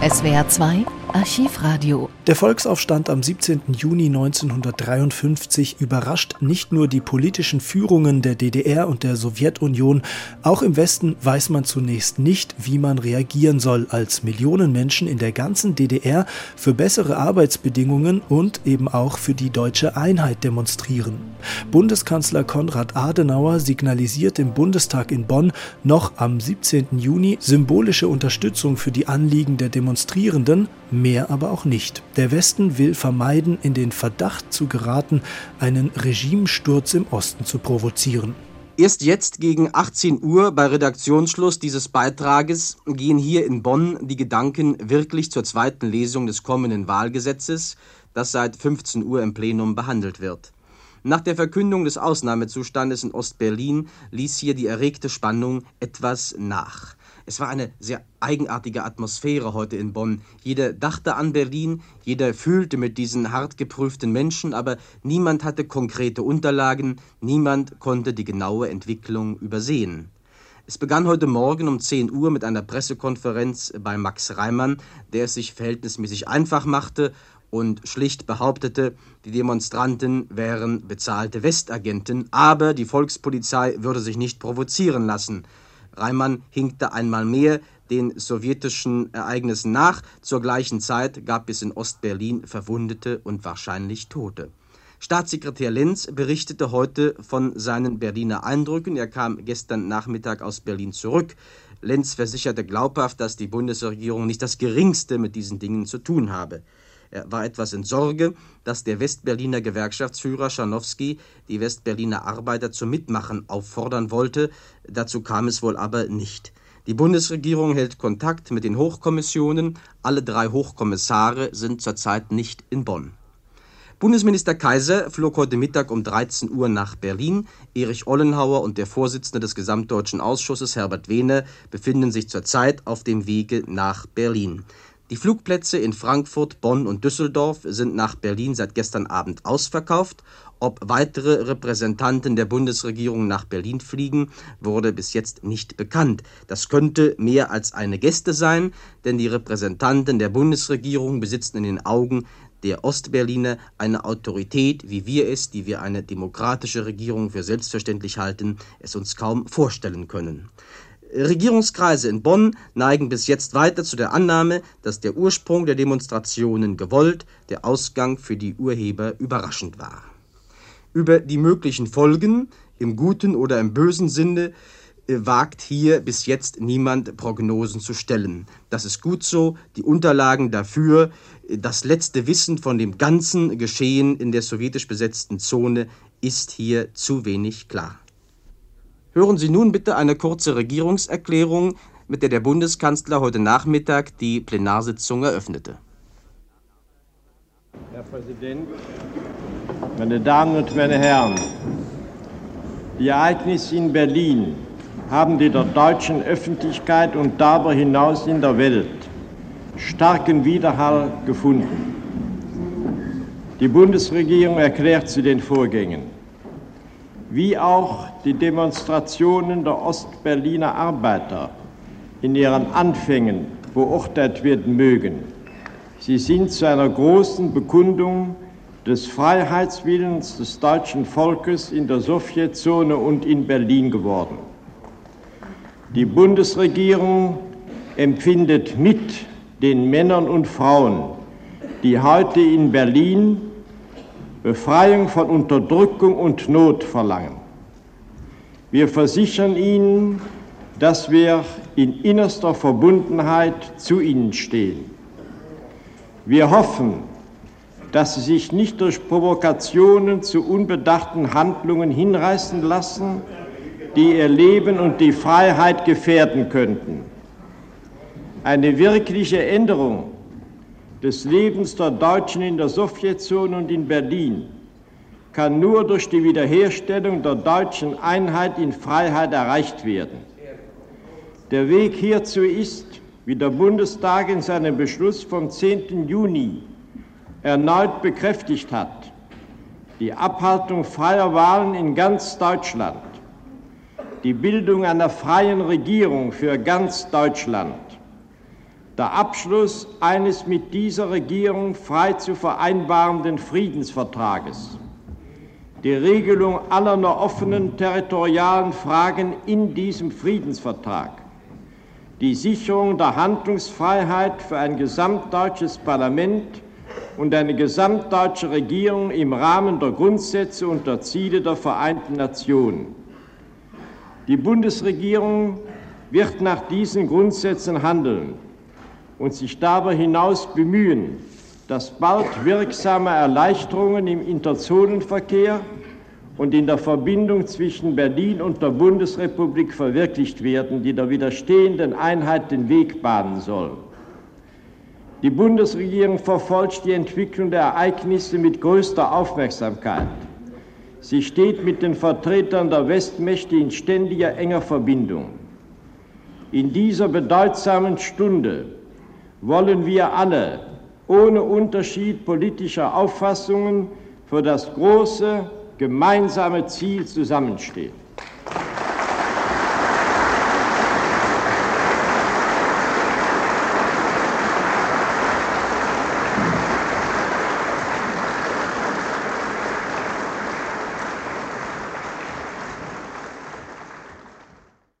SWR 2 Archivradio. Der Volksaufstand am 17. Juni 1953 überrascht nicht nur die politischen Führungen der DDR und der Sowjetunion, auch im Westen weiß man zunächst nicht, wie man reagieren soll, als Millionen Menschen in der ganzen DDR für bessere Arbeitsbedingungen und eben auch für die deutsche Einheit demonstrieren. Bundeskanzler Konrad Adenauer signalisiert im Bundestag in Bonn noch am 17. Juni symbolische Unterstützung für die Anliegen der Demonstrierenden, mehr aber auch nicht. Der Westen will vermeiden, in den Verdacht zu geraten, einen Regimesturz im Osten zu provozieren. Erst jetzt gegen 18 Uhr bei Redaktionsschluss dieses Beitrages gehen hier in Bonn die Gedanken wirklich zur zweiten Lesung des kommenden Wahlgesetzes, das seit 15 Uhr im Plenum behandelt wird. Nach der Verkündung des Ausnahmezustandes in Ostberlin ließ hier die erregte Spannung etwas nach. Es war eine sehr eigenartige Atmosphäre heute in Bonn. Jeder dachte an Berlin, jeder fühlte mit diesen hart geprüften Menschen, aber niemand hatte konkrete Unterlagen, niemand konnte die genaue Entwicklung übersehen. Es begann heute Morgen um 10 Uhr mit einer Pressekonferenz bei Max Reimann, der es sich verhältnismäßig einfach machte und schlicht behauptete, die Demonstranten wären bezahlte Westagenten, aber die Volkspolizei würde sich nicht provozieren lassen. Reimann hinkte einmal mehr den sowjetischen Ereignissen nach. Zur gleichen Zeit gab es in Ostberlin Verwundete und wahrscheinlich Tote. Staatssekretär Lenz berichtete heute von seinen Berliner Eindrücken. Er kam gestern Nachmittag aus Berlin zurück. Lenz versicherte glaubhaft, dass die Bundesregierung nicht das geringste mit diesen Dingen zu tun habe. Er war etwas in Sorge, dass der Westberliner Gewerkschaftsführer Scharnowski die Westberliner Arbeiter zum Mitmachen auffordern wollte. Dazu kam es wohl aber nicht. Die Bundesregierung hält Kontakt mit den Hochkommissionen. Alle drei Hochkommissare sind zurzeit nicht in Bonn. Bundesminister Kaiser flog heute Mittag um 13 Uhr nach Berlin. Erich Ollenhauer und der Vorsitzende des Gesamtdeutschen Ausschusses Herbert Wehne befinden sich zurzeit auf dem Wege nach Berlin. Die Flugplätze in Frankfurt, Bonn und Düsseldorf sind nach Berlin seit gestern Abend ausverkauft. Ob weitere Repräsentanten der Bundesregierung nach Berlin fliegen, wurde bis jetzt nicht bekannt. Das könnte mehr als eine Gäste sein, denn die Repräsentanten der Bundesregierung besitzen in den Augen der Ostberliner eine Autorität, wie wir es, die wir eine demokratische Regierung für selbstverständlich halten, es uns kaum vorstellen können. Regierungskreise in Bonn neigen bis jetzt weiter zu der Annahme, dass der Ursprung der Demonstrationen gewollt, der Ausgang für die Urheber überraschend war. Über die möglichen Folgen im guten oder im bösen Sinne äh, wagt hier bis jetzt niemand Prognosen zu stellen. Das ist gut so, die Unterlagen dafür, äh, das letzte Wissen von dem ganzen Geschehen in der sowjetisch besetzten Zone ist hier zu wenig klar. Hören Sie nun bitte eine kurze Regierungserklärung, mit der der Bundeskanzler heute Nachmittag die Plenarsitzung eröffnete. Herr Präsident, meine Damen und meine Herren! Die Ereignisse in Berlin haben in der deutschen Öffentlichkeit und darüber hinaus in der Welt starken Widerhall gefunden. Die Bundesregierung erklärt zu den Vorgängen wie auch die Demonstrationen der Ostberliner Arbeiter in ihren Anfängen beurteilt werden mögen. Sie sind zu einer großen Bekundung des Freiheitswillens des deutschen Volkes in der Sowjetzone und in Berlin geworden. Die Bundesregierung empfindet mit den Männern und Frauen, die heute in Berlin Befreiung von Unterdrückung und Not verlangen. Wir versichern Ihnen, dass wir in innerster Verbundenheit zu Ihnen stehen. Wir hoffen, dass Sie sich nicht durch Provokationen zu unbedachten Handlungen hinreißen lassen, die Ihr Leben und die Freiheit gefährden könnten. Eine wirkliche Änderung des Lebens der Deutschen in der Sowjetzone und in Berlin kann nur durch die Wiederherstellung der deutschen Einheit in Freiheit erreicht werden. Der Weg hierzu ist, wie der Bundestag in seinem Beschluss vom 10. Juni erneut bekräftigt hat, die Abhaltung freier Wahlen in ganz Deutschland, die Bildung einer freien Regierung für ganz Deutschland, der Abschluss eines mit dieser Regierung frei zu vereinbarenden Friedensvertrages, die Regelung aller noch offenen territorialen Fragen in diesem Friedensvertrag, die Sicherung der Handlungsfreiheit für ein gesamtdeutsches Parlament und eine gesamtdeutsche Regierung im Rahmen der Grundsätze und der Ziele der Vereinten Nationen. Die Bundesregierung wird nach diesen Grundsätzen handeln und sich darüber hinaus bemühen, dass bald wirksame Erleichterungen im Interzonenverkehr und in der Verbindung zwischen Berlin und der Bundesrepublik verwirklicht werden, die der widerstehenden Einheit den Weg bahnen sollen. Die Bundesregierung verfolgt die Entwicklung der Ereignisse mit größter Aufmerksamkeit. Sie steht mit den Vertretern der Westmächte in ständiger enger Verbindung. In dieser bedeutsamen Stunde wollen wir alle ohne Unterschied politischer Auffassungen für das große gemeinsame Ziel zusammenstehen.